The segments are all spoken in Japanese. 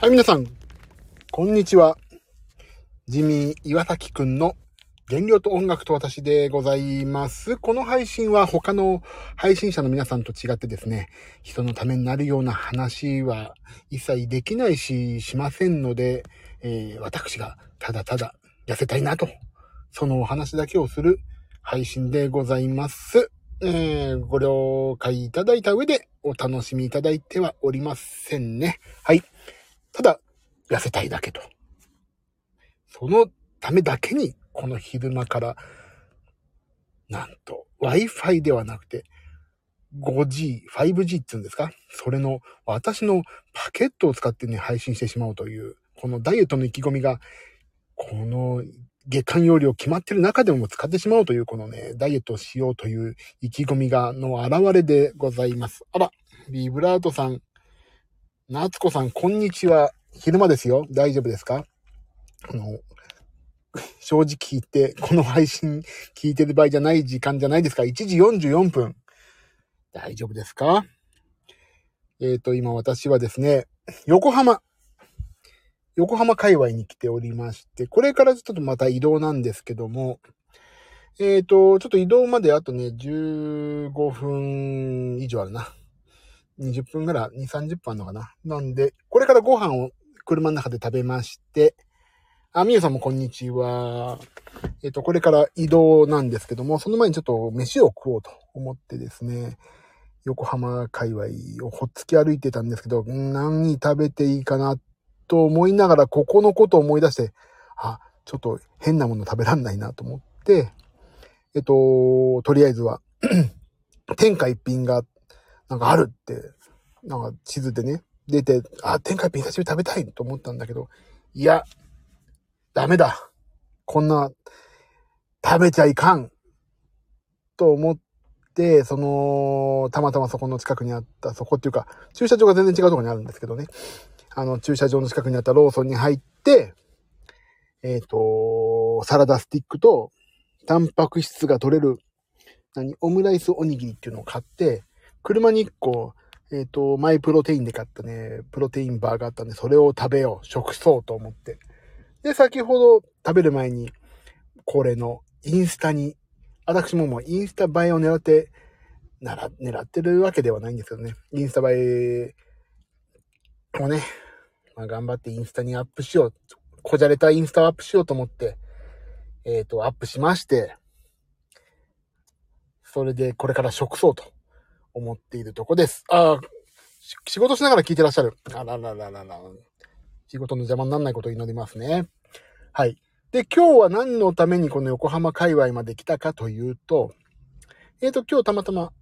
はい、皆さん、こんにちは。ジミー岩崎くんの原料と音楽と私でございます。この配信は他の配信者の皆さんと違ってですね、人のためになるような話は一切できないし、しませんので、えー、私がただただ痩せたいなと、そのお話だけをする配信でございます。えー、ご了解いただいた上でお楽しみいただいてはおりませんね。はい。ただ、痩せたいだけと。そのためだけに、この昼間から、なんと、Wi-Fi ではなくて、5G、5G っていうんですか？それの、私のパケットを使ってね、配信してしまおうという、このダイエットの意気込みが、この月間容量決まってる中でも使ってしまおうという、このね、ダイエットをしようという意気込みが、の現れでございます。あら、ビブラートさん、夏子さん、こんにちは。昼間ですよ。大丈夫ですか？あの、正直言って、この配信聞いてる場合じゃない時間じゃないですか ?1 時44分。大丈夫ですか？えっ、ー、と、今私はですね、横浜、横浜界隈に来ておりまして、これからちょっとまた移動なんですけども、えっ、ー、と、ちょっと移動まであとね、15分以上あるな。20分ぐらい、2、30分あるのかな。なんで、これからご飯を車の中で食べまして、あ、みゆさんもこんにちは。えっ、と、これから移動なんですけども、その前にちょっと飯を食おうと思ってですね、横浜界隈をほっつき歩いてたんですけど、何食べていいかなと思いながら、ここのことを思い出して、あ、ちょっと変なもの食べらんないなと思って、えっと、とりあえずは 天下一品があってなんかあるって、なんか地図でね、出て、あ、天下一品久しぶり食べたいと思ったんだけど、いや、ダメだ。こんな、食べちゃいかん。と思って、その、たまたまそこの近くにあった、そこっていうか、駐車場が全然違うとこにあるんですけどね。あの、駐車場の近くにあったローソンに入って、えっ、ー、と、サラダスティックと、タンパク質が取れる、何、オムライスおにぎりっていうのを買って、車に1個、えっ、ー、と、マイプロテインで買ったね、プロテインバーがあったんで、それを食べよう、食そうと思って。で、先ほど食べる前に、これのインスタに、私ももうインスタ映えを狙って、なら、狙ってるわけではないんですけどね。インスタ映えをね、まあ、頑張ってインスタにアップしよう。こじゃれたインスタをアップしようと思って、えっ、ー、と、アップしまして、それでこれから食そうと思っているとこです。ああ、仕事しながら聞いてらっしゃる。あららららら。仕事の邪魔にならないことを祈りますね。はい。で、今日は何のためにこの横浜界隈まで来たかというと、えっ、ー、と、今日たまたま、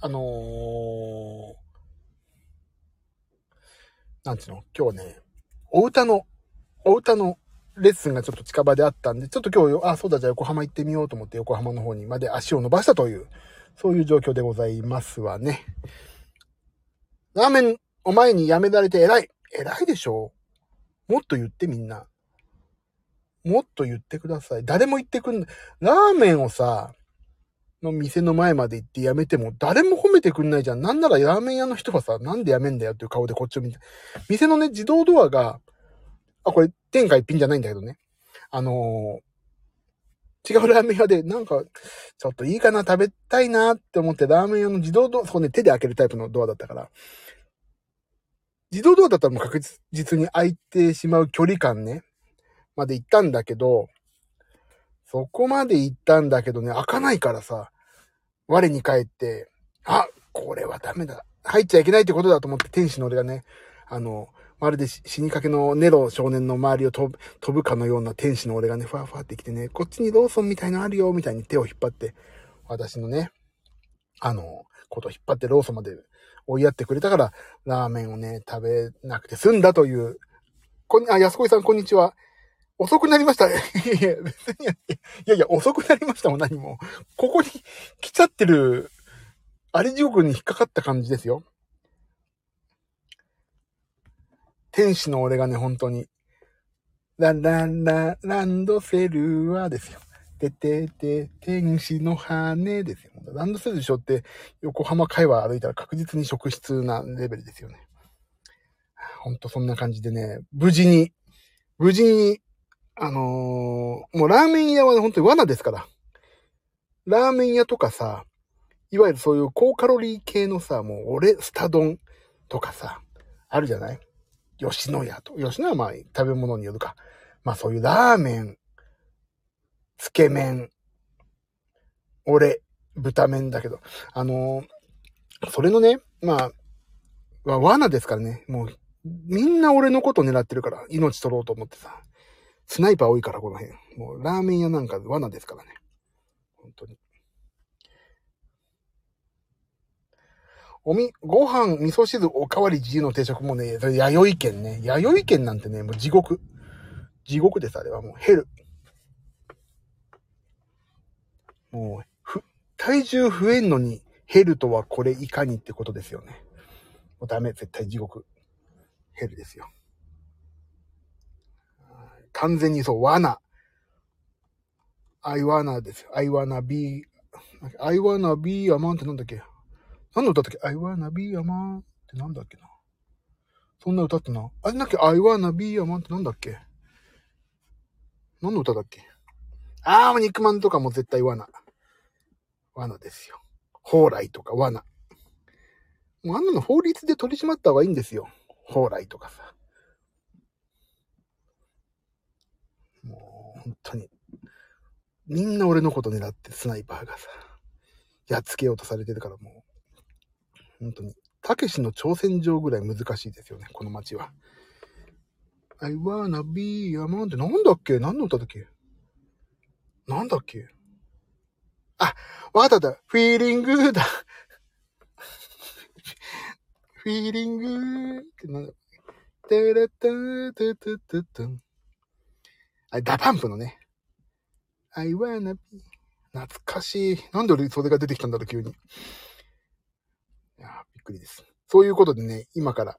あのー、なんつうの、今日ね、お歌の、お歌のレッスンがちょっと近場であったんで、ちょっと今日、あ、そうだ、じゃあ横浜行ってみようと思って横浜の方にまで足を伸ばしたという、そういう状況でございますわね。ラーメンお前にやめられて偉い。偉いでしょもっと言ってみんな。もっと言ってください。誰も言ってくんない。ラーメンをさ、の店の前まで行ってやめても誰も褒めてくんないじゃん。なんならラーメン屋の人はさ、なんでやめんだよっていう顔でこっちを見て。店のね、自動ドアが、あ、これ天下一品じゃないんだけどね。あの違うラーメン屋で、なんか、ちょっといいかな、食べたいなって思って、ラーメン屋の自動ドア、そこね、手で開けるタイプのドアだったから、自動ドアだったらもう確実に開いてしまう距離感ね、まで行ったんだけど、そこまで行ったんだけどね、開かないからさ、我に返って、あ、これはダメだ。入っちゃいけないってことだと思って天使の俺がね、あの、まるで死にかけのネロ少年の周りを飛ぶ飛ぶかのような天使の俺がね、ふわふわって来てね、こっちにローソンみたいのあるよ、みたいに手を引っ張って、私のね、あの、こと引っ張ってローソンまで追いやってくれたから、ラーメンをね、食べなくて済んだという。こん、あ、安子さん、こんにちは。遅くなりました。いやいや、別に、いやいや、遅くなりましたも、何も。ここに来ちゃってる、あり地獄に引っかかった感じですよ。天使の俺がね、本当に、ラララランドセルはですよ。ててて、天使の羽ですよ。ランドセルでしょって、横浜界隈歩いたら確実に職質なレベルですよね。ほんとそんな感じでね、無事に、無事に、あのーもうラーメン屋はね本当に罠ですから。ラーメン屋とかさ、いわゆるそういう高カロリー系のさ、もう俺、スタ丼とかさ、あるじゃない？吉野家と。吉野家はまあ食べ物によるか。まあそういうラーメン、つけ麺、俺、豚麺だけど、あのーそれのね、まあ、罠ですからね。もう、みんな俺のこと狙ってるから、命取ろうと思ってさ。スナイパー多いから、この辺。もう、ラーメン屋なんか罠ですからね。本当に。おみ、ご飯、味噌汁、おかわり自由の定食もね、それ弥生県ね。弥生県なんてね、もう地獄。地獄です、あれはもうヘル。もう、ふ、体重増えんのに、ヘルとはこれいかにってことですよね。もうダメ、絶対地獄。ヘルですよ。完全にそう、罠。I wanna ですよ。I wanna be, I wanna be a man ってなんだっけ？何の歌だっけ ?I wanna be a man ってなんだっけな？そんな歌ってな。あれだっけ ?I wanna be a man ってなんだっけ？何の歌だっけ？あー、もう肉まんとかも絶対罠。罠ですよ。蓬莱とか罠。もうあんなの法律で取り締まった方がいいんですよ。蓬莱とかさ。もう、本当に。みんな俺のこと狙ってスナイパーがさ、やっつけようとされてるからもう、本当に。たけしの挑戦状ぐらい難しいですよね、この街は。I wanna be a man ってなんだっけ？何の歌だっけなんだっけ？あ、わかった。 Feeling だ。 Feeling ってなんだテレタートゥトゥトゥン。あ、 DA PUMP のね。I wanna be 懐かしい。なんで俺それが出てきたんだろう、急に。いやびっくりです。そういうことでね、今から、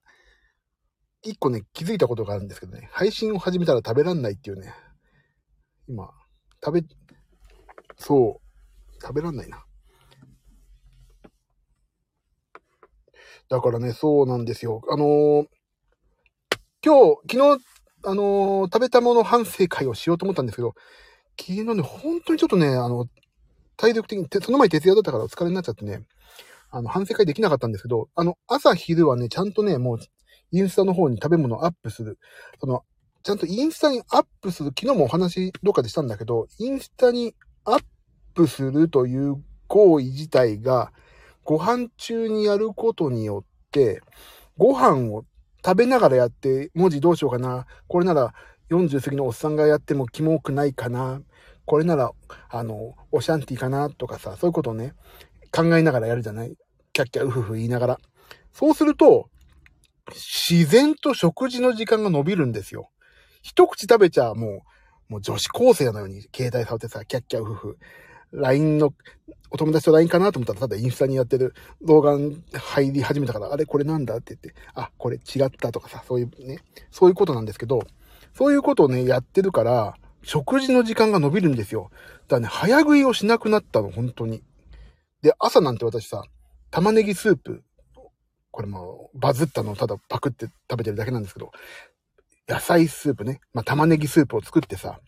一個ね、気づいたことがあるんですけどね、配信を始めたら食べらんないっていうね。今、食べ、そう、食べらんないな。だからね、そうなんですよ。あのー今日、昨日、あのー食べたもの反省会をしようと思ったんですけど、昨日ね、本当にちょっとね、あの、体力的に、その前徹夜だったからお疲れになっちゃってね、あの、反省会できなかったんですけど、あの、朝昼はね、ちゃんとね、もう、インスタの方に食べ物アップする。その、ちゃんとインスタにアップする、昨日もお話どっかでしたんだけど、インスタにアップするという行為自体が、ご飯中にやることによって、ご飯を食べながらやって、文字どうしようかな。これなら40過ぎのおっさんがやってもキモくないかな。これなら、あの、オシャンティかなとかさ、そういうことをね、考えながらやるじゃない？キャッキャウフフ言いながら。そうすると、自然と食事の時間が伸びるんですよ。一口食べちゃもう、もう女子高生のように携帯触ってさ、キャッキャウフフ。LINE の、お友達と LINE かなと思ったら、ただインスタにやってる動画入り始めたから、あれこれなんだって言って、あ、これ違ったとかさ、そういうね、そういうことなんですけど、そういうことをね、やってるから、食事の時間が伸びるんですよ。だからね、早食いをしなくなったの、本当に。で、朝なんて私さ、玉ねぎスープ、これもバズったのをただパクって食べてるだけなんですけど、野菜スープね、まあ、玉ねぎスープを作ってさ、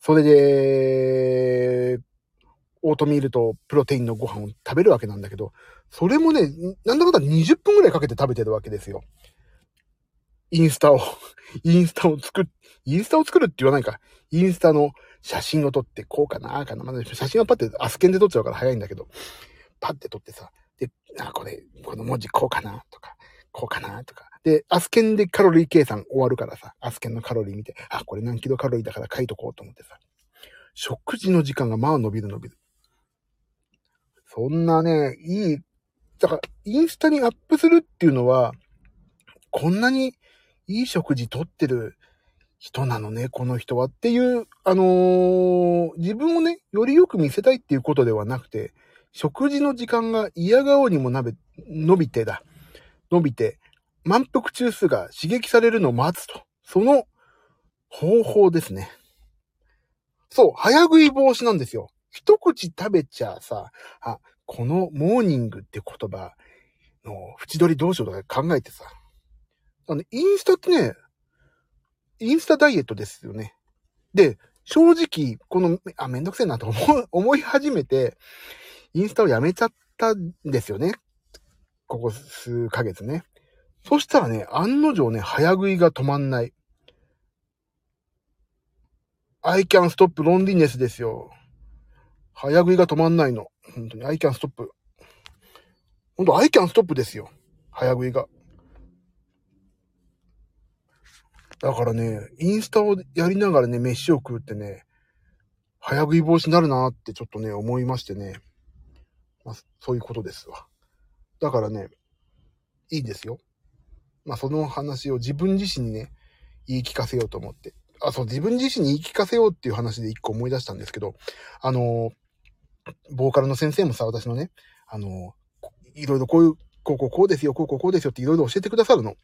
それで、オートミールとプロテインのご飯を食べるわけなんだけど、それもね、なんだかんだ20分ぐらいかけて食べてるわけですよ。インスタを、インスタを作、インスタを作るって言わないか。インスタの写真を撮って、こうかな、あかな。まだ写真はパッてアスケンで撮っちゃうから早いんだけど、パッて撮ってさ、で、あ、これ、この文字こうかな、とか、こうかな、とか。で、アスケンでカロリー計算終わるからさ、アスケンのカロリー見て、あ、これ何キロカロリーだから書いとこうと思ってさ、食事の時間がまあ伸びる伸びる。そんなね、いい、だから、インスタにアップするっていうのは、こんなにいい食事とってる人なのね、この人はっていう、あのー自分をね、よりよく見せたいっていうことではなくて、食事の時間が嫌顔にもなべ、伸びてだ。伸びて、満腹中枢が刺激されるのを待つと。その方法ですね。そう、早食い防止なんですよ。一口食べちゃさ、あ、このモーニングって言葉の縁取りどうしようとか考えてさ、あの、インスタってね、インスタダイエットですよね。で、正直、この、あ、めんどくせえなと思 思い始めて、インスタをやめちゃったんですよね。ここ数ヶ月ね。そしたらね、案の定ね、早食いが止まんない。I can stop loneliness ですよ。早食いが止まんないの。本当に I can stop。本当 I can stop ですよ。早食いが。だからね、インスタをやりながらね、飯を食うってね、早食い防止になるなってちょっとね、思いましてね。まあ、そういうことですわ。だからね、いいですよ。まあ、その話を自分自身にね、言い聞かせようと思って。あ、そう、自分自身に言い聞かせようっていう話で一個思い出したんですけど、あの、ボーカルの先生もさ、私のね、あの、いろいろこういう、こうこうこうですよ、こうこうこうですよっていろいろ教えてくださるの。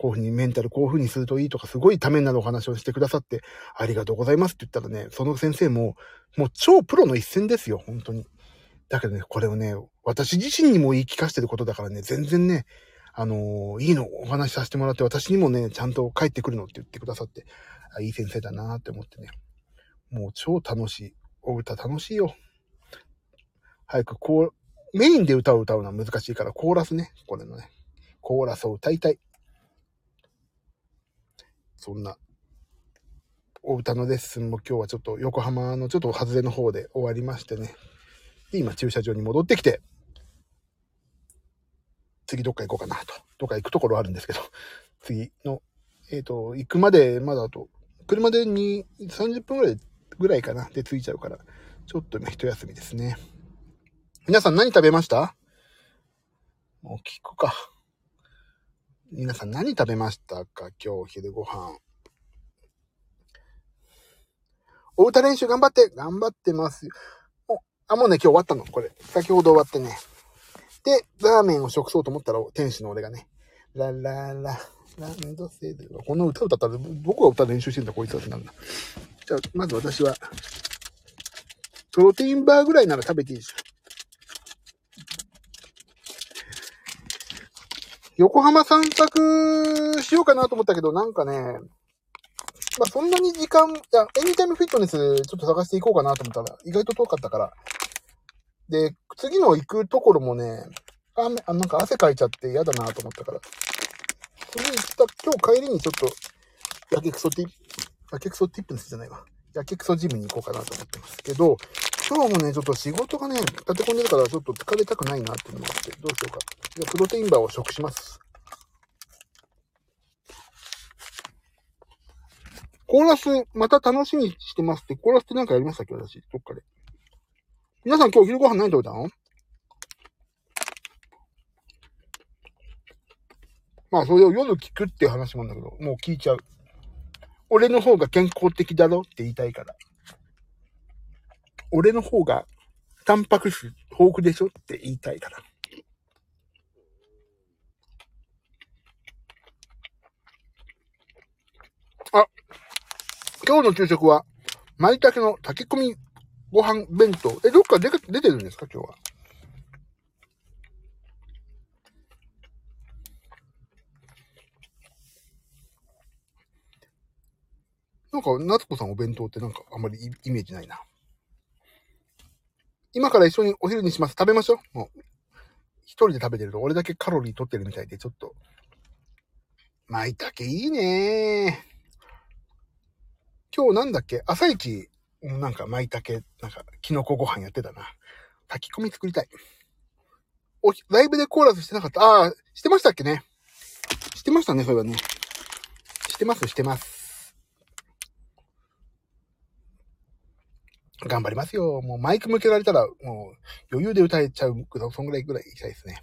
こういうふうにメンタルこういうふうにするといいとか、すごいためになるお話をしてくださって、ありがとうございますって言ったらね、その先生も、もう超プロの一戦ですよ、本当に。だけどね、これをね、私自身にも言い聞かせてることだからね、全然ね、あのー、いいのお話しさせてもらって、私にもね、ちゃんと帰ってくるのって言ってくださって、あいい先生だなって思ってね。もう超楽しい。お歌楽しいよ。早くこう、メインで歌を歌うのは難しいから、コーラスね。これのね。コーラスを歌いたい。そんな、お歌のレッスンも今日はちょっと横浜のちょっと外れの方で終わりましてね。で、今駐車場に戻ってきて、次どっか行こうかなと。どっか行くところあるんですけど、次の、えっ、ー、と、行くまでまだあと、車で2、30分ぐらい、ぐらいかな。で着いちゃうから、ちょっと今一休みですね。皆さん何食べました？もう聞くか。皆さん何食べましたか？今日昼ご飯。お歌練習頑張って頑張ってますよ。あ、もうね、今日終わったの。これ。先ほど終わってね。で、ラーメンを食そうと思ったら、天使の俺がね、ラララ、ランドセル。この歌歌ったら、どこが歌練習してんだ、こいつはってなんだ。じゃあ、まず私は、プロテインバーぐらいなら食べていいですよ。横浜散策しようかなと思ったけど、なんかね、まあ、そんなに時間、いや、エニタイムフィットネスちょっと探していこうかなと思ったら、意外と遠かったから。で、次の行くところもね、雨、あ、なんか汗かいちゃって嫌だなと思ったから。次行った、今日帰りにちょっと、やけくそティップ、やけくそティップネスじゃないわ。やけくそジムに行こうかなと思ってますけど、今日もね、ちょっと仕事がね、立て込んでるからちょっと疲れたくないなっていうのもあって、どうしようか。じゃあ、プロテインバーを食します。コーラス、また楽しみにしてますって、コーラスってなんかやりましたっけ私、どっかで。皆さん今日昼ご飯何食べたの？まあ、それを夜聞くっていう話もんだけど、もう聞いちゃう。俺の方が健康的だろって言いたいから。俺の方が、タンパク質豊富でしょって言いたいから。あ、今日の昼食は、舞茸の炊き込みご飯弁当。え、どっか出出てるんですか今日は？なんか、夏子さんお弁当ってなんかあんまりイメージないな。今から一緒にお昼にします。食べましょう。もう。一人で食べてると俺だけカロリー取ってるみたいで、ちょっと。舞茸いいね今日なんだっけ？朝一、なんか舞茸、なんか、キノコご飯やってたな。炊き込み作りたい。お、ライブでコーラスしてなかった？ああ、してましたっけね？してましたね、そういえばね。してます、してます。頑張りますよ。もうマイク向けられたら、もう余裕で歌えちゃう、そんぐらいぐらい行きたいですね。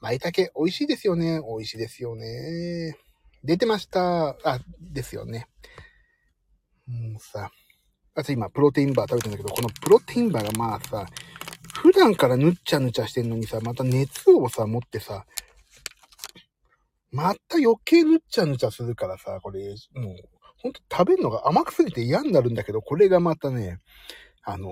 舞茸、美味しいですよね。美味しいですよね。出てました。あ、ですよね。もうさ、あと今、プロテインバー食べてんだけど、このプロテインバーがまあさ、普段からぬっちゃぬちゃしてんのにさ、また熱をさ、持ってさ、また余計ぬっちゃぬちゃするからさ、これ、もう、ほんと食べるのが甘くすぎて嫌になるんだけど、これがまたね、あの、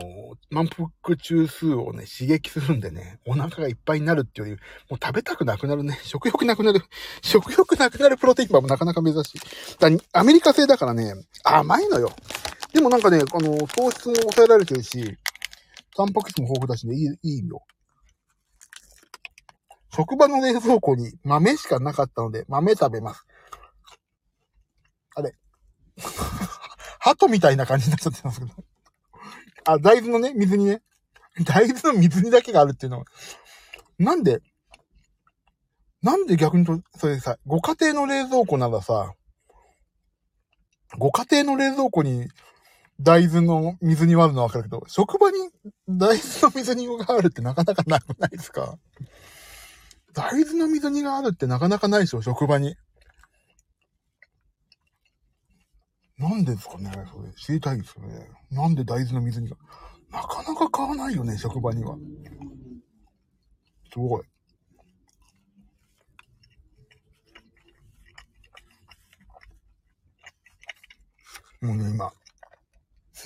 満腹中枢をね、刺激するんでね、お腹がいっぱいになるっていうより、もう食べたくなくなるね。食欲なくなる。食欲なくなるプロテインバーもなかなか珍しい。だアメリカ製だからね、甘いのよ。でもなんかね、あの、糖質も抑えられてるし、タンパク質も豊富だしね、いい、いいよ。職場の冷蔵庫に豆しかなかったので、豆食べます。鳩みたいな感じになっちゃってますけど。あ、大豆のね、水にね。大豆の水にだけがあるっていうのは。なんで、なんで逆にと、それさ、ご家庭の冷蔵庫ならさ、ご家庭の冷蔵庫に大豆の水煮はあるのはわかるけど、職場に大豆の水煮があるってなかなかなくないですか？大豆の水煮があるってなかなかないでしょ、職場に。なんですかねそれ、知りたいですよね。なんで大豆の水煮が。なかなか買わないよね、職場には。すごい。もうね、今、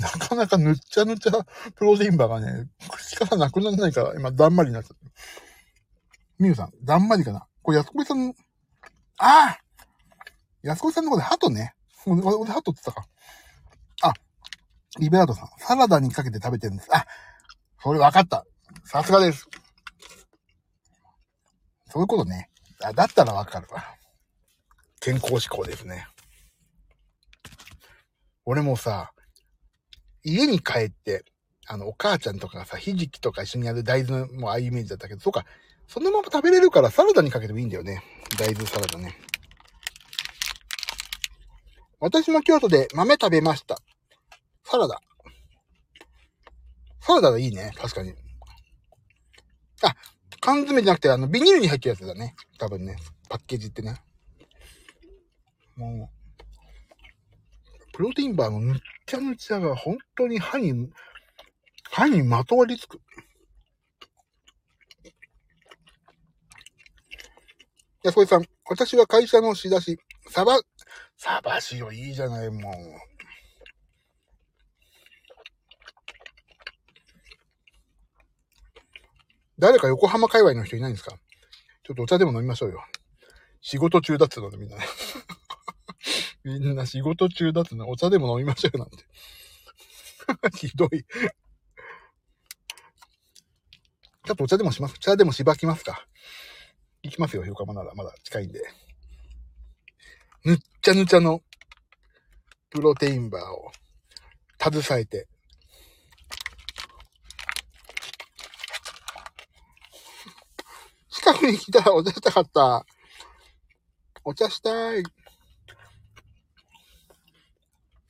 なかなかぬっちゃぬちゃプロテインバーがね、口からなくならないから、今、だんまりになっちゃった。みゆさん、だんまりかな？これ、安子さん、ああ安子さんのことでハトね。俺、俺ハトって言ったか。あ、リベラートさん、サラダにかけて食べてるんです。あ、それ分かった。さすがです。そういうことね。あだったら分かるわ。健康志向ですね。俺もさ、家に帰って、あの、お母ちゃんとかさ、ひじきとか一緒にやる大豆の、もああいうイメージだったけど、そうか、そのまま食べれるからサラダにかけてもいいんだよね。大豆サラダね。私も京都で豆食べました。サラダ。サラダがいいね。確かに。あ、缶詰じゃなくて、あの、ビニールに入ってるやつだね。多分ね。パッケージってね。もう、プロテインバーのぬっちゃぬちゃが本当に歯に、歯にまとわりつく。安子さん、私は会社の仕出し、サバ、サバ塩いいじゃない、もう。誰か横浜界隈の人いないんですか？ちょっとお茶でも飲みましょうよ。仕事中だっつうのでみんな。みんな仕事中だっつうのお茶でも飲みましょうよなんて。ひどい。ちょっとお茶でもします？茶でもしばきますか？行きますよ、横浜なら。まだ近いんで。ぬっちゃぬちゃのプロテインバーを携えて、近くに来たらお茶したかった。お茶したい。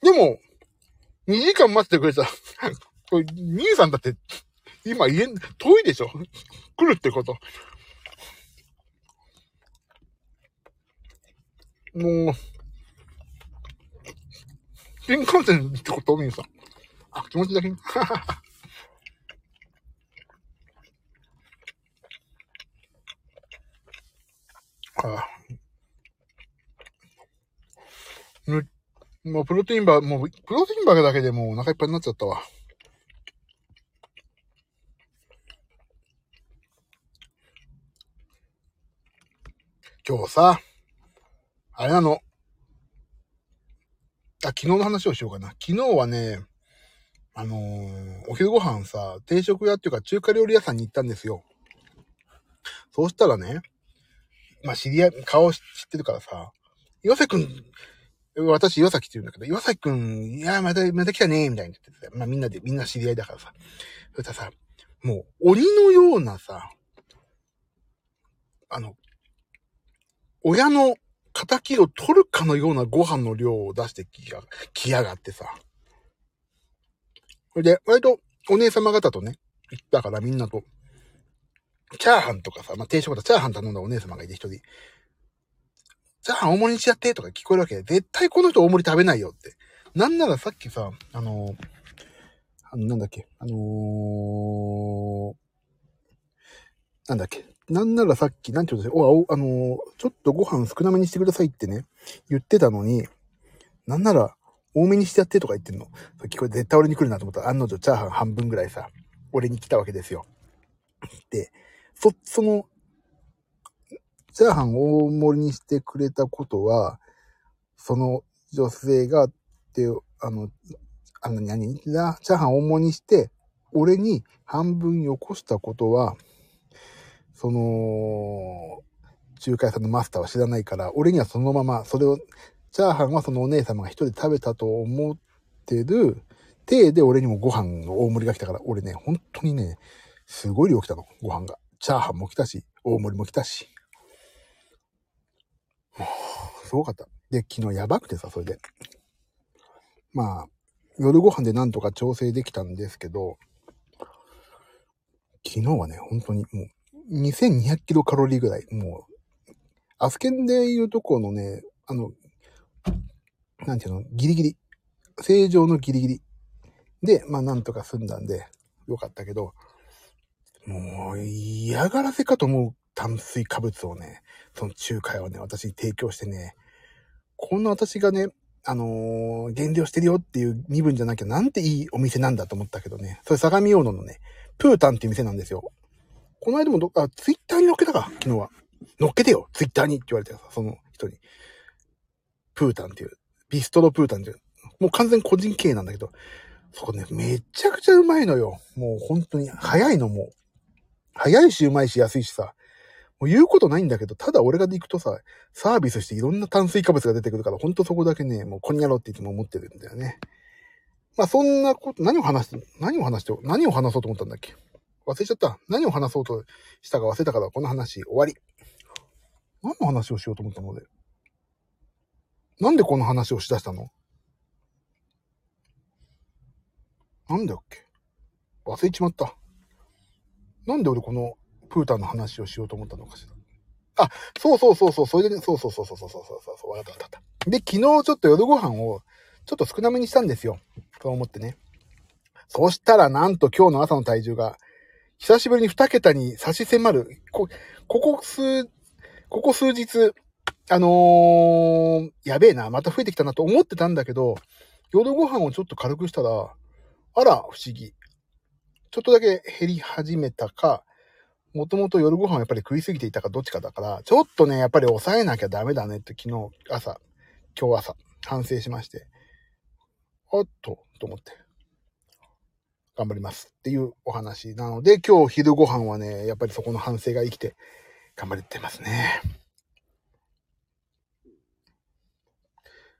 でも、2時間待ってくれた。これ、兄さんだって、今家、遠いでしょ？来るってこと。もう、新幹線ってこと？みんさん。あ、気持ちだけ。あむ、もうプロテインバー、もう、プロテインバーだけでもうお腹いっぱいになっちゃったわ。今日さ、あれなの。あ、昨日の話をしようかな。昨日はね、あのー、お昼ご飯さ、定食屋っていうか中華料理屋さんに行ったんですよ。そうしたらね、まあ知り合い、顔知ってるからさ、岩崎くん、私岩崎って言うんだけど、岩崎くん、いや、また、また来たね、みたいに言ってて、まあみんなで、みんな知り合いだからさ。そしたらさ、もう鬼のようなさ、あの、親の仇を取るかのようなご飯の量を出してきやきやがってさ。それで、割とお姉様方とね、行ったからみんなと、チャーハンとかさ、まあ、定食だチャーハン頼んだお姉様がいて一人、チャーハン大盛りにしちゃってとか聞こえるわけで、絶対この人大盛り食べないよって。なんならさっきさ、あのあの、なんだっけ、あのー、なんだっけ、なんならさっき、なんて言うんですお、あの、ちょっとご飯少なめにしてくださいってね、言ってたのに、なんなら、多めにしてやってとか言ってんの。聞こえ絶対俺に来るなと思ったら、案の定チャーハン半分ぐらいさ、俺に来たわけですよ。で、そ、その、チャーハン大盛りにしてくれたことは、その女性が、って、あの、あの、何？だ、チャーハン大盛りにして、俺に半分よこしたことは、その、仲介さんのマスターは知らないから、俺にはそのまま、それを、チャーハンはそのお姉様が一人で食べたと思ってる、体で俺にもご飯の大盛りが来たから、俺ね、本当にね、すごい量来たの、ご飯が。チャーハンも来たし、大盛りも来たし。すごかった。で、昨日やばくてさ、それで。まあ、夜ご飯でなんとか調整できたんですけど、昨日はね、本当にもう、2200キロカロリーぐらい、もう、アスケンでいうとこのね、あの、なんていうの、ギリギリ。正常のギリギリ。で、まあなんとか済んだんで、よかったけど、もう嫌がらせかと思う炭水化物をね、その中華をね、私に提供してね、こんな私がね、あのー、減量してるよっていう身分じゃなきゃなんていいお店なんだと思ったけどね、それ相模大野のね、プータンっていう店なんですよ。この間もど、あ、ツイッターに乗っけたか、昨日は。乗っけてよ、ツイッターにって言われてさ、その人に。プータンっていう、ビストロプータンっていう、もう完全個人経営なんだけど、そこね、めちゃくちゃうまいのよ。もう本当に、早いのもう。早いしうまいし安いしさ。もう言うことないんだけど、ただ俺が行くとさ、サービスしていろんな炭水化物が出てくるから、ほんとそこだけね、もうこんにゃろっていつも思ってるんだよね。まあそんなこと、何を話して、何を話して、何を話そうと思ったんだっけ？忘れちゃった。何を話そうとしたか忘れたから、この話終わり。何の話をしようと思ったので。なんでこの話をしだしたの？なんだっけ？忘れちまった。なんで俺このプータンの話をしようと思ったのかしら？あ、そうそうそうそう、それでね、そうそうそうそうそうそうそうそう、わかったわかった。で、昨日ちょっと夜ご飯をちょっと少なめにしたんですよ。と思ってね。そしたらなんと今日の朝の体重が、久しぶりに2桁に差し迫る。こ、ここ数、ここ数日、あのー、やべえな、また増えてきたなと思ってたんだけど、夜ご飯をちょっと軽くしたら、あら、不思議。ちょっとだけ減り始めたか、もともと夜ご飯をやっぱり食いすぎていたかどっちかだから、ちょっとね、やっぱり抑えなきゃダメだねって昨日朝、今日朝、反省しまして、おっと、と思って、頑張りますっていうお話なので、今日昼ご飯はね、やっぱりそこの反省が生きて、頑張ってますね。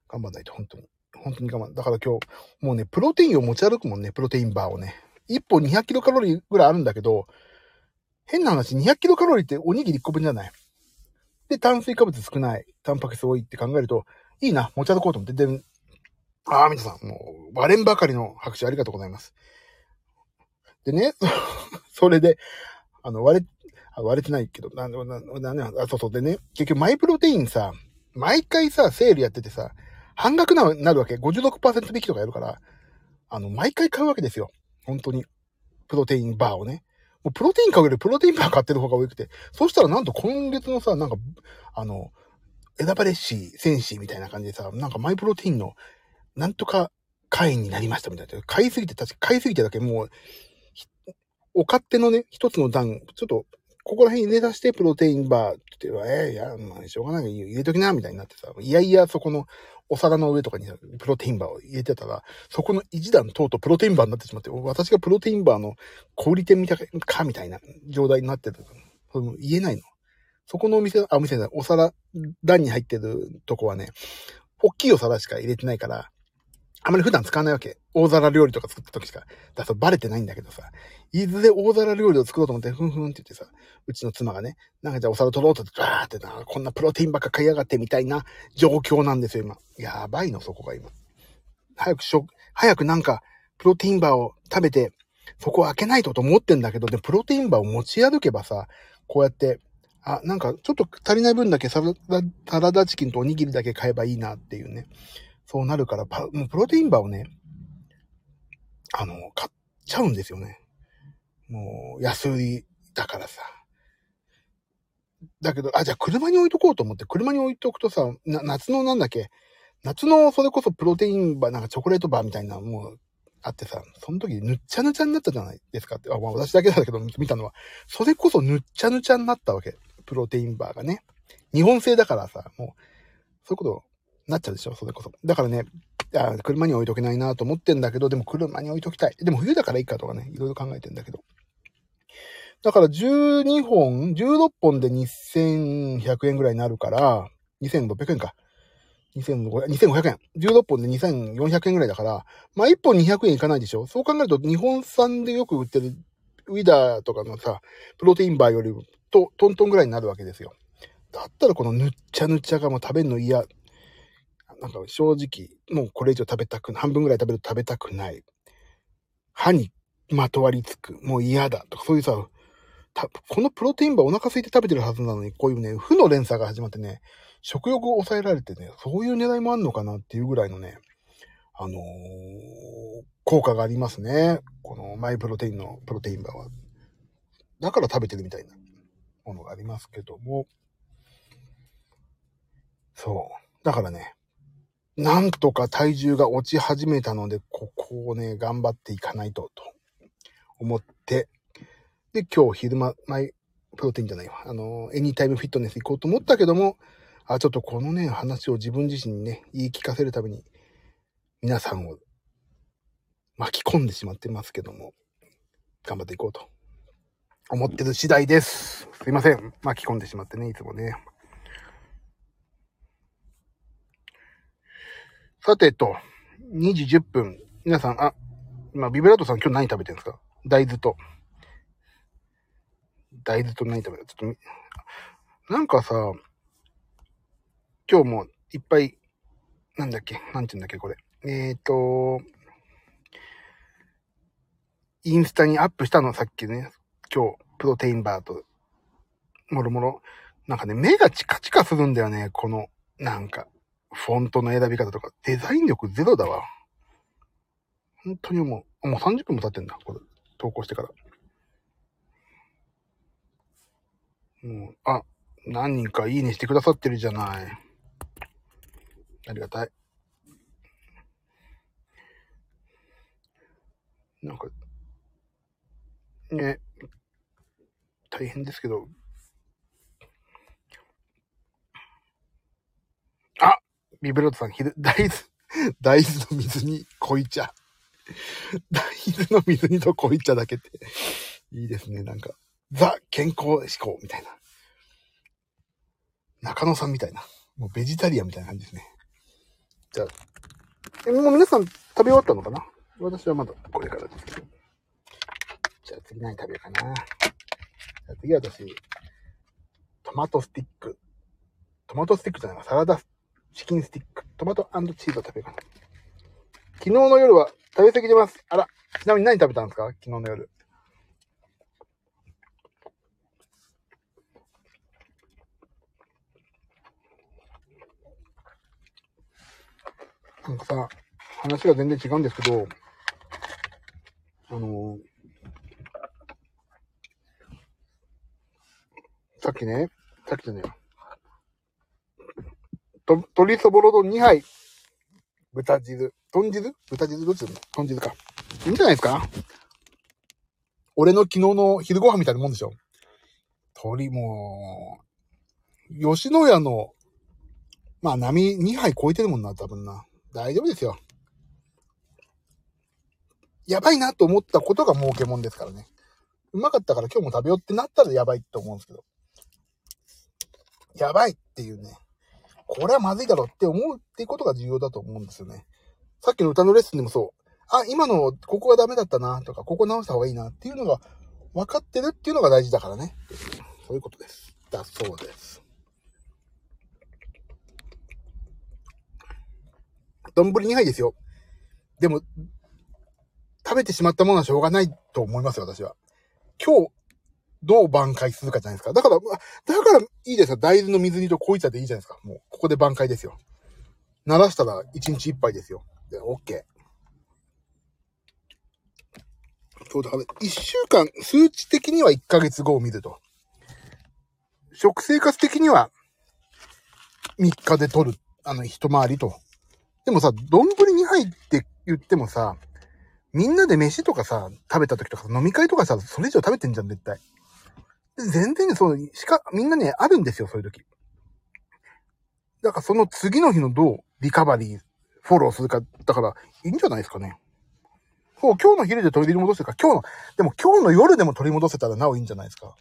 頑張んないと、本当に。本当に我慢。だから今日、もうね、プロテインを持ち歩くもんね、プロテインバーをね。1本200キロカロリーぐらいあるんだけど、変な話、200キロカロリーっておにぎり1個分じゃないで、炭水化物少ない、タンパク質多いって考えると、いいな、持ち歩こうと思って。で、ああ、皆さん、もう、割れんばかりの拍手ありがとうございます。でね、それで、あの、割れ、割れてないけど、なんで、なんで、あ、そうそう。でね、結局マイプロテインさ、毎回さ、セールやっててさ、半額な、なるわけ。56%引きとかやるから、あの、毎回買うわけですよ。本当に。プロテインバーをね。もうプロテイン買うよりプロテインバー買ってる方が多くて。そしたらなんと今月のさ、なんか、あの、選ばれし、戦士みたいな感じでさ、なんかマイプロテインの、なんとか会員になりましたみたいな。買いすぎて、確か買いすぎてだけもう、お勝手のね、一つの段、ちょっとここら辺入れ出してプロテインバーって言えば、えー、いや、まあ、しょうがない入れときな、みたいになってさ、いやいや、そこのお皿の上とかにプロテインバーを入れてたら、そこの一段とうとうプロテインバーになってしまって、私がプロテインバーの小売店みたいか、みたいな状態になってる。言えないの。そこのお店、あ、お店だ、お皿段に入ってるとこはね、大きいお皿しか入れてないから、あまり普段使わないわけ。大皿料理とか作った時しか。だからバレてないんだけどさ。いずれ大皿料理を作ろうと思って、ふんふんって言ってさ、うちの妻がね、なんかじゃあお皿取ろうと、バーってな、こんなプロテインばっか買いやがってみたいな状況なんですよ、今。やばいの、そこが今。早くしょ、早くなんか、プロテインバーを食べて、そこを開けないとと思ってんだけど、で、プロテインバーを持ち歩けばさ、こうやって、あ、なんかちょっと足りない分だけ、サラダチキンとおにぎりだけ買えばいいなっていうね。そうなるから、もうプロテインバーをね、あの、買っちゃうんですよね。もう、安売りだからさ。だけど、あ、じゃあ車に置いとこうと思って、車に置いとくとさ、夏のなんだっけ、夏のそれこそプロテインバー、なんかチョコレートバーみたいな、もう、あってさ、その時ぬっちゃぬちゃになったじゃないですかって、あ、まあ私だけだけど見たのは、それこそぬっちゃぬちゃになったわけ。プロテインバーがね。日本製だからさ、もう、そういうことなっちゃうでしょ、それこそ。だからね、あ車に置いとけないなと思ってんだけど、でも車に置いときたい。でも冬だからいいかとかね、いろいろ考えてんだけど。だから12本、16本で2100円ぐらいになるから、2600円か。2500円。16本で2400円ぐらいだから、まあ1本200円いかないでしょ？そう考えると日本産でよく売ってるウィダーとかのさ、プロテインバーよりとトントンぐらいになるわけですよ。だったらこのぬっちゃぬっちゃがもう食べるの嫌。なんか正直、もうこれ以上食べたく、半分ぐらい食べると食べたくない。歯にまとわりつく。もう嫌だ。とかそういうさ、このプロテインバーお腹空いて食べてるはずなのに、こういうね、負の連鎖が始まってね、食欲を抑えられてね、そういう狙いもあんのかなっていうぐらいのね、あのー、効果がありますね。このマイプロテインのプロテインバーは。だから食べてるみたいなものがありますけども。そう。だからね、なんとか体重が落ち始めたので、ここをね、頑張っていかないと、と思って、で、今日昼間、マイプロテインじゃないわ。あの、エニタイムフィットネス行こうと思ったけども、あ、ちょっとこのね、話を自分自身にね、言い聞かせるために、皆さんを巻き込んでしまってますけども、頑張っていこうと思ってる次第です。すいません。巻き込んでしまってね、いつもね。さてと、2時10分。皆さん、あ、今、ビブラートさん今日何食べてるんですか？大豆と。大豆と何食べる？ちょっと、なんかさ、今日もいっぱい、なんだっけ？なんて言うんだっけこれ。えっ、ー、と、インスタにアップしたの、さっきね。今日、プロテインバーと、もろもろ。なんかね、目がチカチカするんだよね。この、なんか、フォントの選び方とか。デザイン力ゼロだわ。本当にもう、もう30分も経ってんだ。これ、投稿してから。もう、あ、何人かいいねしてくださってるじゃない。ありがたい。なんか、ね、大変ですけど、あビブロートさん、ひ 大豆、大豆の水に濃い茶。大豆の水にと濃い茶だけって、いいですね、なんか。ザ・健康志向みたいな。中野さんみたいな。もうベジタリアンみたいな感じですね。じゃあ、もう皆さん食べ終わったのかな？私はまだこれからですけど。じゃあ次何食べようかな？じゃあ次は私、トマトスティック。トマトスティックじゃないサラダスチキンスティック。トマトチーズを食べようかな。昨日の夜は食べ過ぎてます。あら、ちなみに何食べたんですか？昨日の夜。なんかさ、話が全然違うんですけど、あのー、さっきね、さっきじゃね、と、鶏そぼろ丼2杯、豚汁、豚汁？豚汁どっちだ？豚汁か。いいんじゃないですか？俺の昨日の昼ご飯みたいなもんでしょ鶏も、吉野家の、まあ波2杯超えてるもんな、多分な。大丈夫ですよ。やばいなと思ったことが儲けもんですからね。うまかったから今日も食べようってなったらやばいって思うんですけど。やばいっていうね。これはまずいだろうって思うっていうことが重要だと思うんですよね。さっきの歌のレッスンでもそう。あ、今のここがダメだったなとか、ここ直した方がいいなっていうのが分かってるっていうのが大事だからね。そういうことです。だそうです。丼2杯ですよ。でも、食べてしまったものはしょうがないと思いますよ、私は。今日、どう挽回するかじゃないですか。だから、だからいいですよ。大豆の水煮と濃い茶でいいじゃないですか。もう、ここで挽回ですよ。鳴らしたら1日1杯ですよ。で、OK。そうだから、1週間、数値的には1ヶ月後を見ると。食生活的には3日で取る。あの、一回りとでもさ、丼に入って言ってもさ、みんなで飯とかさ、食べた時とか飲み会とかさ、それ以上食べてんじゃん、絶対。全然ね、そう、しか、みんなね、あるんですよ、そういう時。だからその次の日のどうリカバリー、フォローするか、だから、いいんじゃないですかね。そう、今日の昼で取り戻せるか、今日の、でも今日の夜でも取り戻せたらなおいいんじゃないですか。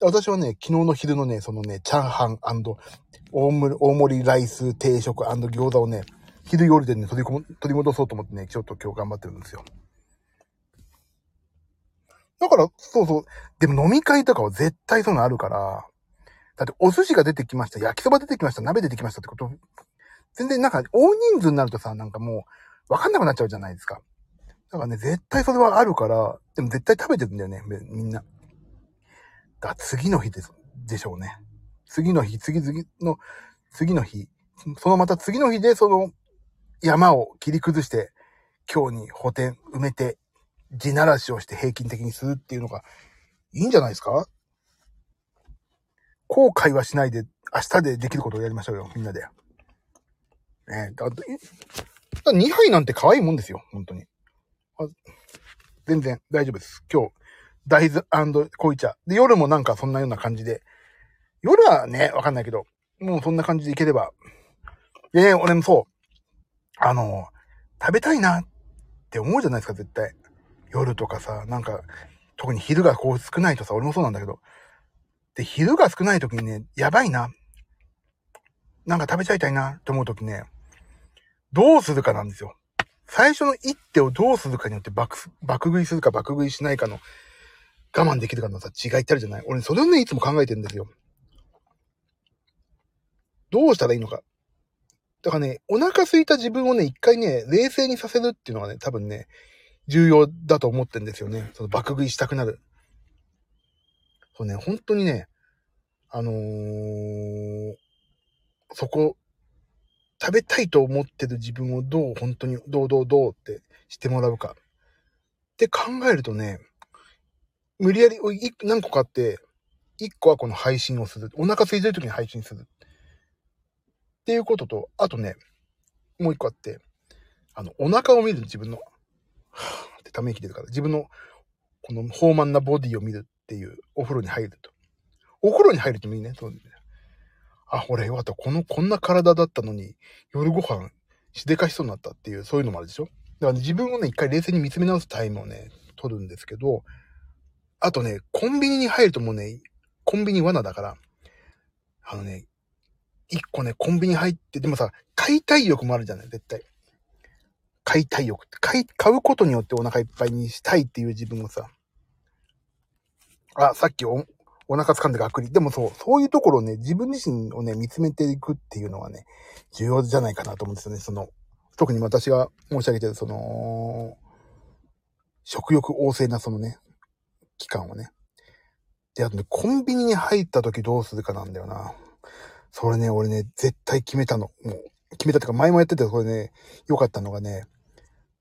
私はね、昨日の昼のね、そのね、チャーハン大盛大盛りライス定食餃子をね、昼夜でね、取り取り戻そうと思ってね、ちょっと今日頑張ってるんですよ。だから、そうそう。でも飲み会とかは絶対そういうのあるから、だってお寿司が出てきました、焼きそば出てきました、鍋出てきましたってこと、全然なんか大人数になるとさ、なんかもう、わかんなくなっちゃうじゃないですか。だからね、絶対それはあるから、でも絶対食べてるんだよね、みんな。だから次の日です、でしょうね。次の日、次々の、次の日、そのまた次の日でその山を切り崩して、今日に補填埋めて、地ならしをして平均的にするっていうのがいいんじゃないですか？後悔はしないで、明日でできることをやりましょうよ、みんなで。ねだだ2杯なんて可愛いもんですよ、本当に。全然大丈夫です。今日、大豆濃茶。で、夜もなんかそんなような感じで。夜はね、わかんないけど、もうそんな感じでいければ。でね、俺もそう。あの、食べたいなって思うじゃないですか、絶対。夜とかさ、なんか、特に昼がこう少ないとさ、俺もそうなんだけど。で、昼が少ない時にね、やばいな。なんか食べちゃいたいなって思う時ね、どうするかなんですよ。最初の一手をどうするかによって爆、爆食いするか爆食いしないかの我慢できるかのさ、違いってあるじゃない？俺、それをね、いつも考えてるんですよ。どうしたらいいのか。だからね、お腹空いた自分をね、一回ね、冷静にさせるっていうのがね、多分ね、重要だと思ってんですよね。その爆食いしたくなる。そうね、本当にね、あのー、そこ、食べたいと思ってる自分をどう、本当に、どうどうどうってしてもらうか。って考えるとね、無理やり、何個かって、一個はこの配信をする。お腹空いてる時に配信する。っていうことと、あとね、もう一個あって、あの、お腹を見る自分の、ってため息出るから、自分の、この豊満なボディを見るっていう、お風呂に入ると。お風呂に入るともいいね。そうあ、俺よかった。この、こんな体だったのに、夜ご飯、しでかしそうになったっていう、そういうのもあるでしょだから、ね、自分をね、一回冷静に見つめ直すタイムをね、取るんですけど、あとね、コンビニに入るともうね、コンビニ罠だから、あのね、一個ね、コンビニ入って、でもさ、買いたい欲もあるじゃない絶対。買いたい欲って。買い、買うことによってお腹いっぱいにしたいっていう自分をさ。あ、さっきお、お腹掴んでがっくり。でもそう、そういうところをね、自分自身をね、見つめていくっていうのはね、重要じゃないかなと思うんですよね。その、特に私が申し上げてる、その、食欲旺盛なそのね、期間をね。で、あとね、コンビニに入った時どうするかなんだよな。それね、俺ね、絶対決めたの。もう、決めたってか前もやってて、これね、良かったのがね、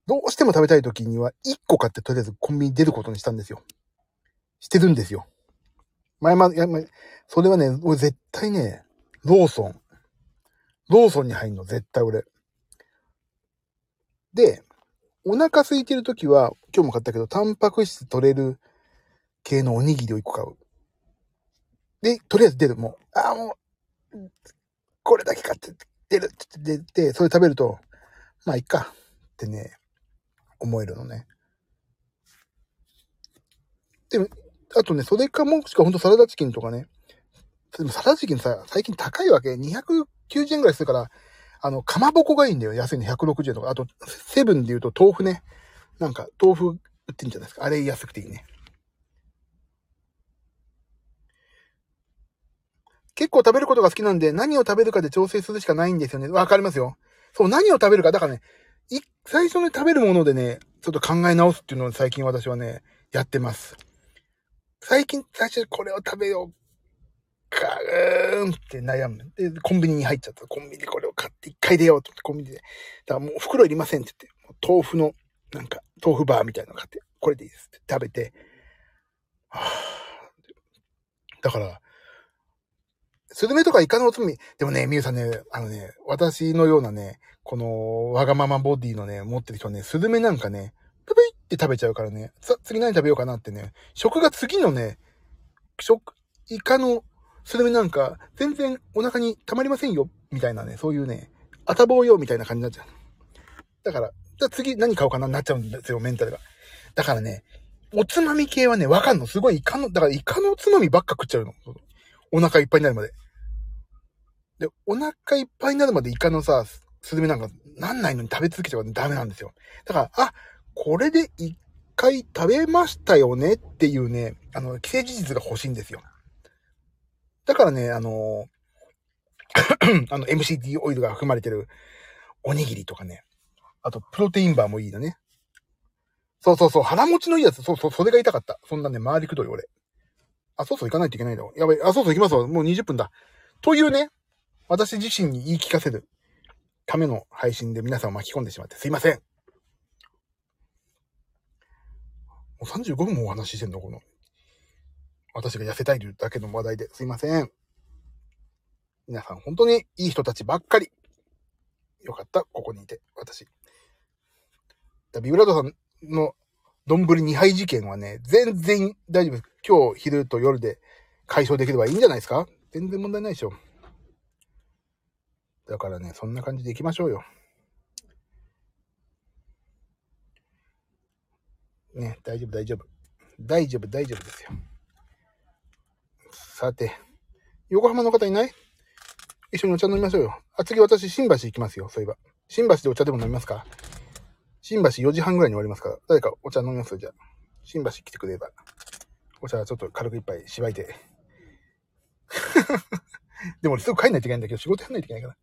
どうしても食べたい時には、1個買ってとりあえずコンビニ出ることにしたんですよ。してるんですよ。前ま、や、それはね、俺絶対ね、ローソン。ローソンに入んの、絶対俺。で、お腹空いてる時は、今日も買ったけど、タンパク質取れる系のおにぎりを1個買う。で、とりあえず出る。もう、ああ、もう、これだけ買って出るって出て、それ食べると、まあ、いっかってね、思えるのね。でも、あとね、それかもしくはほんとサラダチキンとかね。でもサラダチキンさ、最近高いわけ。290円ぐらいするから、あの、かまぼこがいいんだよ。安いの160円とか。あと、セブンで言うと豆腐ね。なんか、豆腐売ってんじゃないですか。あれ安くていいね。結構食べることが好きなんで、何を食べるかで調整するしかないんですよね。わかりますよ。そう、何を食べるか。だからね、い、最初に食べるものでね、ちょっと考え直すっていうのを最近私はね、やってます。最近、最初これを食べようか、うーんって悩む。で、コンビニに入っちゃった。コンビニでこれを買って一回出ようと思って、コンビニで。だからもう袋いりませんって言って、豆腐の、なんか、豆腐バーみたいなの買って、これでいいですって食べて、はぁ。だから、スズメとかイカのおつまみ、でもね、みゆさんね、あのね、私のようなね、この、わがままボディのね、持ってる人はね、スズメなんかね、ぷぷいって食べちゃうからね、さ、次何食べようかなってね、食が次のね、食、イカのスズメなんか、全然お腹に溜まりませんよ、みたいなね、そういうね、あたぼうよ、みたいな感じになっちゃう。だから、じゃ次何買おうかな、なっちゃうんですよ、メンタルが。だからね、おつまみ系はね、わかんの。すごいイカの、だからイカのおつまみばっか食っちゃうの。お腹いっぱいになるまで。で、お腹いっぱいになるまでイカのさ、スズメなんかなんないのに食べ続けちゃダメなんですよ。だから、あ、これで一回食べましたよねっていうね、あの、既成事実が欲しいんですよ。だからね、あの、あの、MCT オイルが含まれてるおにぎりとかね。あと、プロテインバーもいいのね。そうそうそう、腹持ちのいいやつ。そうそう、それが痛かった。そんなね、回りくどい俺。あ、そうそう行かないといけないんだ。やばい。あ、そうそう行きますわ。もう20分だ。というね、私自身に言い聞かせるための配信で皆さんを巻き込んでしまってすいません。もう35分もお話ししてんのこの。私が痩せたいというだけの話題ですいません。皆さん本当にいい人たちばっかり。よかった、ここにいて、私。ビブラードさんの丼2杯事件はね、全然大丈夫です。今日昼と夜で解消できればいいんじゃないですか？全然問題ないでしょ。だからね、そんな感じで行きましょうよ。ね、大丈夫、大丈夫。大丈夫、大丈夫ですよ。さて、横浜の方いない？一緒にお茶飲みましょうよ。あ、次私、新橋行きますよ、そういえば。新橋でお茶でも飲みますか？新橋4時半ぐらいに終わりますから、誰かお茶飲みます？じゃあ。新橋来てくれれば。お茶ちょっと軽く一杯しばいて。でもすぐ帰んないといけないんだけど、仕事やんないといけないから。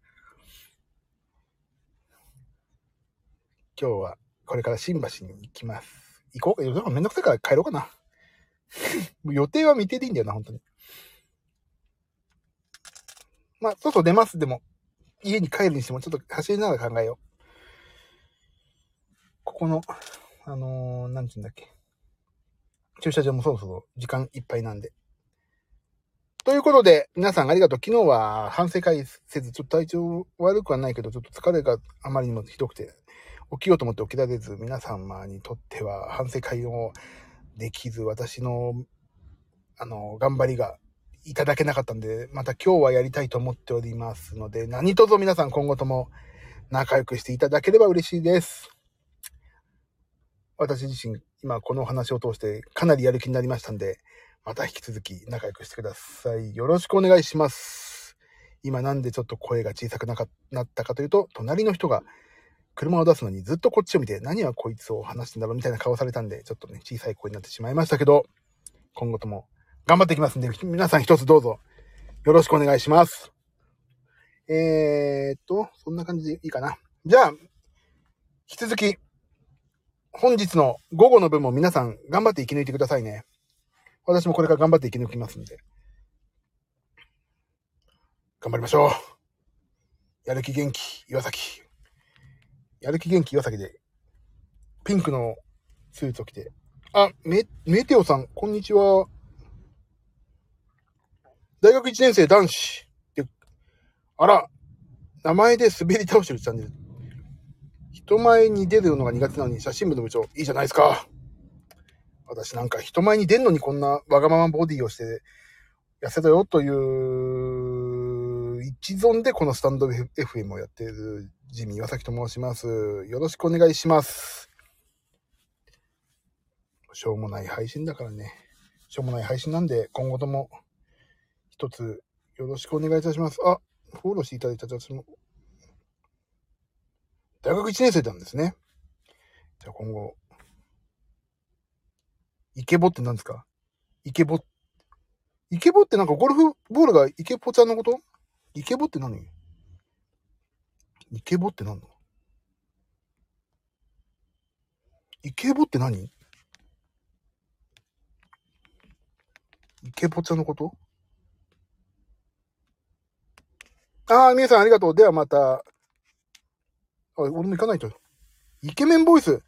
今日はこれから新橋に行きます。行こう？か。めんどくさいから帰ろうかな。予定は未定でいいんだよな、本当に。まあ、そうそう出ます。でも、家に帰るにしてもちょっと走りながら考えよう。この、あのー、なんて言うんだっけ。駐車場もそろそろ時間いっぱいなんで。ということで、皆さんありがとう。昨日は反省会せず、ちょっと体調悪くはないけど、ちょっと疲れがあまりにもひどくて、起きようと思って起きられず、皆様にとっては反省会をできず、私の、あの、頑張りがいただけなかったんで、また今日はやりたいと思っておりますので、何卒皆さん今後とも仲良くしていただければ嬉しいです。私自身、今この話を通してかなりやる気になりましたんで、また引き続き仲良くしてください。よろしくお願いします。今なんでちょっと声が小さくなったかというと、隣の人が車を出すのにずっとこっちを見て、何はこいつを話してんだろうみたいな顔されたんで、ちょっとね、小さい声になってしまいましたけど、今後とも頑張っていきますんで、皆さん一つどうぞよろしくお願いします。えーっと、そんな感じでいいかな。じゃあ、引き続き、本日の午後の分も皆さん頑張って生き抜いてくださいね。私もこれから頑張って生き抜きますんで。頑張りましょう。やる気元気、岩崎。やる気元気、岩崎で、ピンクのスーツを着て。あ、メ、メテオさん、こんにちは。大学1年生男子。あら、名前で滑り倒してるチャンネル。人前に出るのが苦手なのに写真部の部長、いいじゃないですか。私なんか人前に出んのにこんなわがままボディをして痩せたよという一存でこのスタンド FM をやっているジミー岩崎と申します。よろしくお願いします。しょうもない配信だからね。しょうもない配信なんで今後とも一つよろしくお願いいたします。あ、フォローしていただいた私も大学1年生なんですね。じゃあ今後、イケボって何ですか？イケボ、イケボってなんかゴルフボールがイケポちゃんのこと？イケボって何？イケボって何の？イケボって何？イケボちゃんのこと？ああ、皆さんありがとう。ではまた。あ、俺も行かないと。イケメンボイス。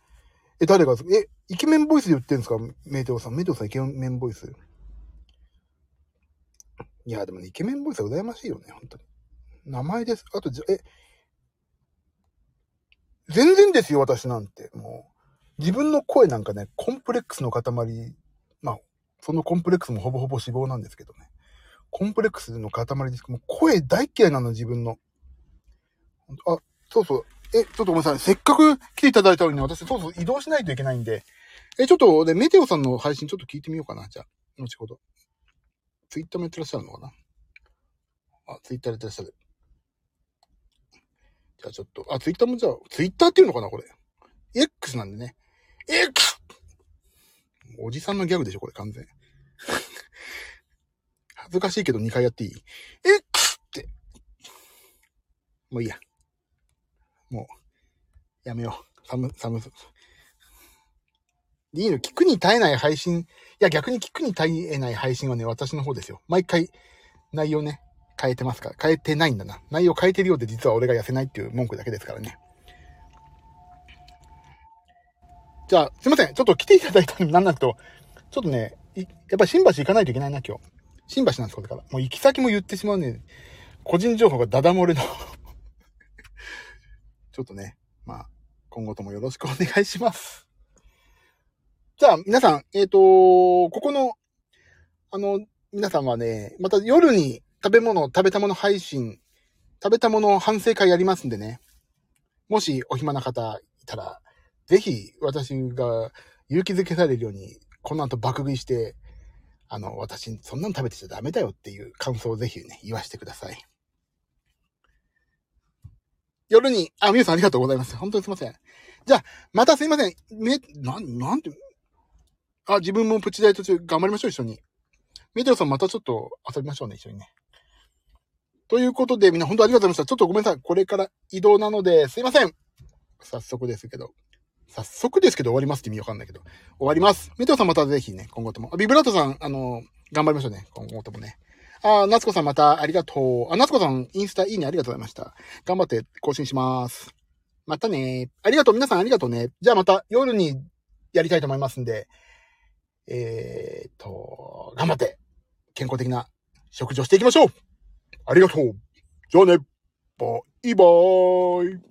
え、誰が、え、イケメンボイスで言ってんですか？メテオさん。メテオさんイケメンボイス。いや、でもね、イケメンボイスは羨ましいよね、本当に。名前です。あと、え、全然ですよ、私なんて。もう、自分の声なんかね、コンプレックスの塊、まあ、そのコンプレックスもほぼほぼ脂肪なんですけどね。コンプレックスの塊ですもう声大嫌いなの、自分の。あ、そうそう。え、ちょっとごめんなさい。せっかく来ていただいたのに、私、そうそう移動しないといけないんで。え、ちょっと、で、メテオさんの配信ちょっと聞いてみようかな。じゃあ、後ほど。ツイッターもやってらっしゃるのかな？あ、ツイッターやってらっしゃる。じゃあちょっと、あ、ツイッターもじゃあ、ツイッターっていうのかなこれ。X なんでね。X! おじさんのギャグでしょこれ完全。恥ずかしいけど2回やっていい ?X! って。もういいや。もう、やめよう。寒、寒、いいの、聞くに耐えない配信。いや、逆に聞くに耐えない配信はね、私の方ですよ。毎回、内容ね、変えてますから。変えてないんだな。内容変えてるようで実は俺が痩せないっていう文句だけですからね。じゃあ、すいません。ちょっと来ていただいたのになんなんと、ちょっとね、やっぱり新橋行かないといけないな、今日。新橋なんです、これから。もう行き先も言ってしまうね。個人情報がダダ漏れのちょっとね、まあ、今後ともよろしくお願いします。じゃあ、皆さん、えっ、ー、とここの、あの、皆さんはね、また夜に食べ物、食べたもの配信、食べたもの反省会やりますんでね。もしお暇な方いたら、ぜひ私が勇気づけられるように、この後爆食いして、あの、私、そんなの食べてちゃダメだよっていう感想をぜひね、言わせてください。夜に、あ、皆さんありがとうございます。本当にすいません。じゃあ、またすいません。め、なん、なんて、あ、自分もプチダイ途中頑張りましょう、一緒に。メテオさんまたちょっと遊びましょうね、一緒にね。ということで、みんな本当ありがとうございました。ちょっとごめんなさい。これから移動なので、すいません。早速ですけど。早速ですけど終わりますって意味わかんないけど。終わります。メテオさんまたぜひね、今後とも。ビブラートさん、あの、頑張りましょうね。今後ともね。あ、夏子さんまたありがとう。あ、夏子さん、インスタいいねありがとうございました。頑張って更新します。またね。ありがとう。皆さんありがとうね。じゃあまた夜にやりたいと思いますんで、えー、っと、頑張って健康的な食事をしていきましょうありがとうじゃあねバイバーイ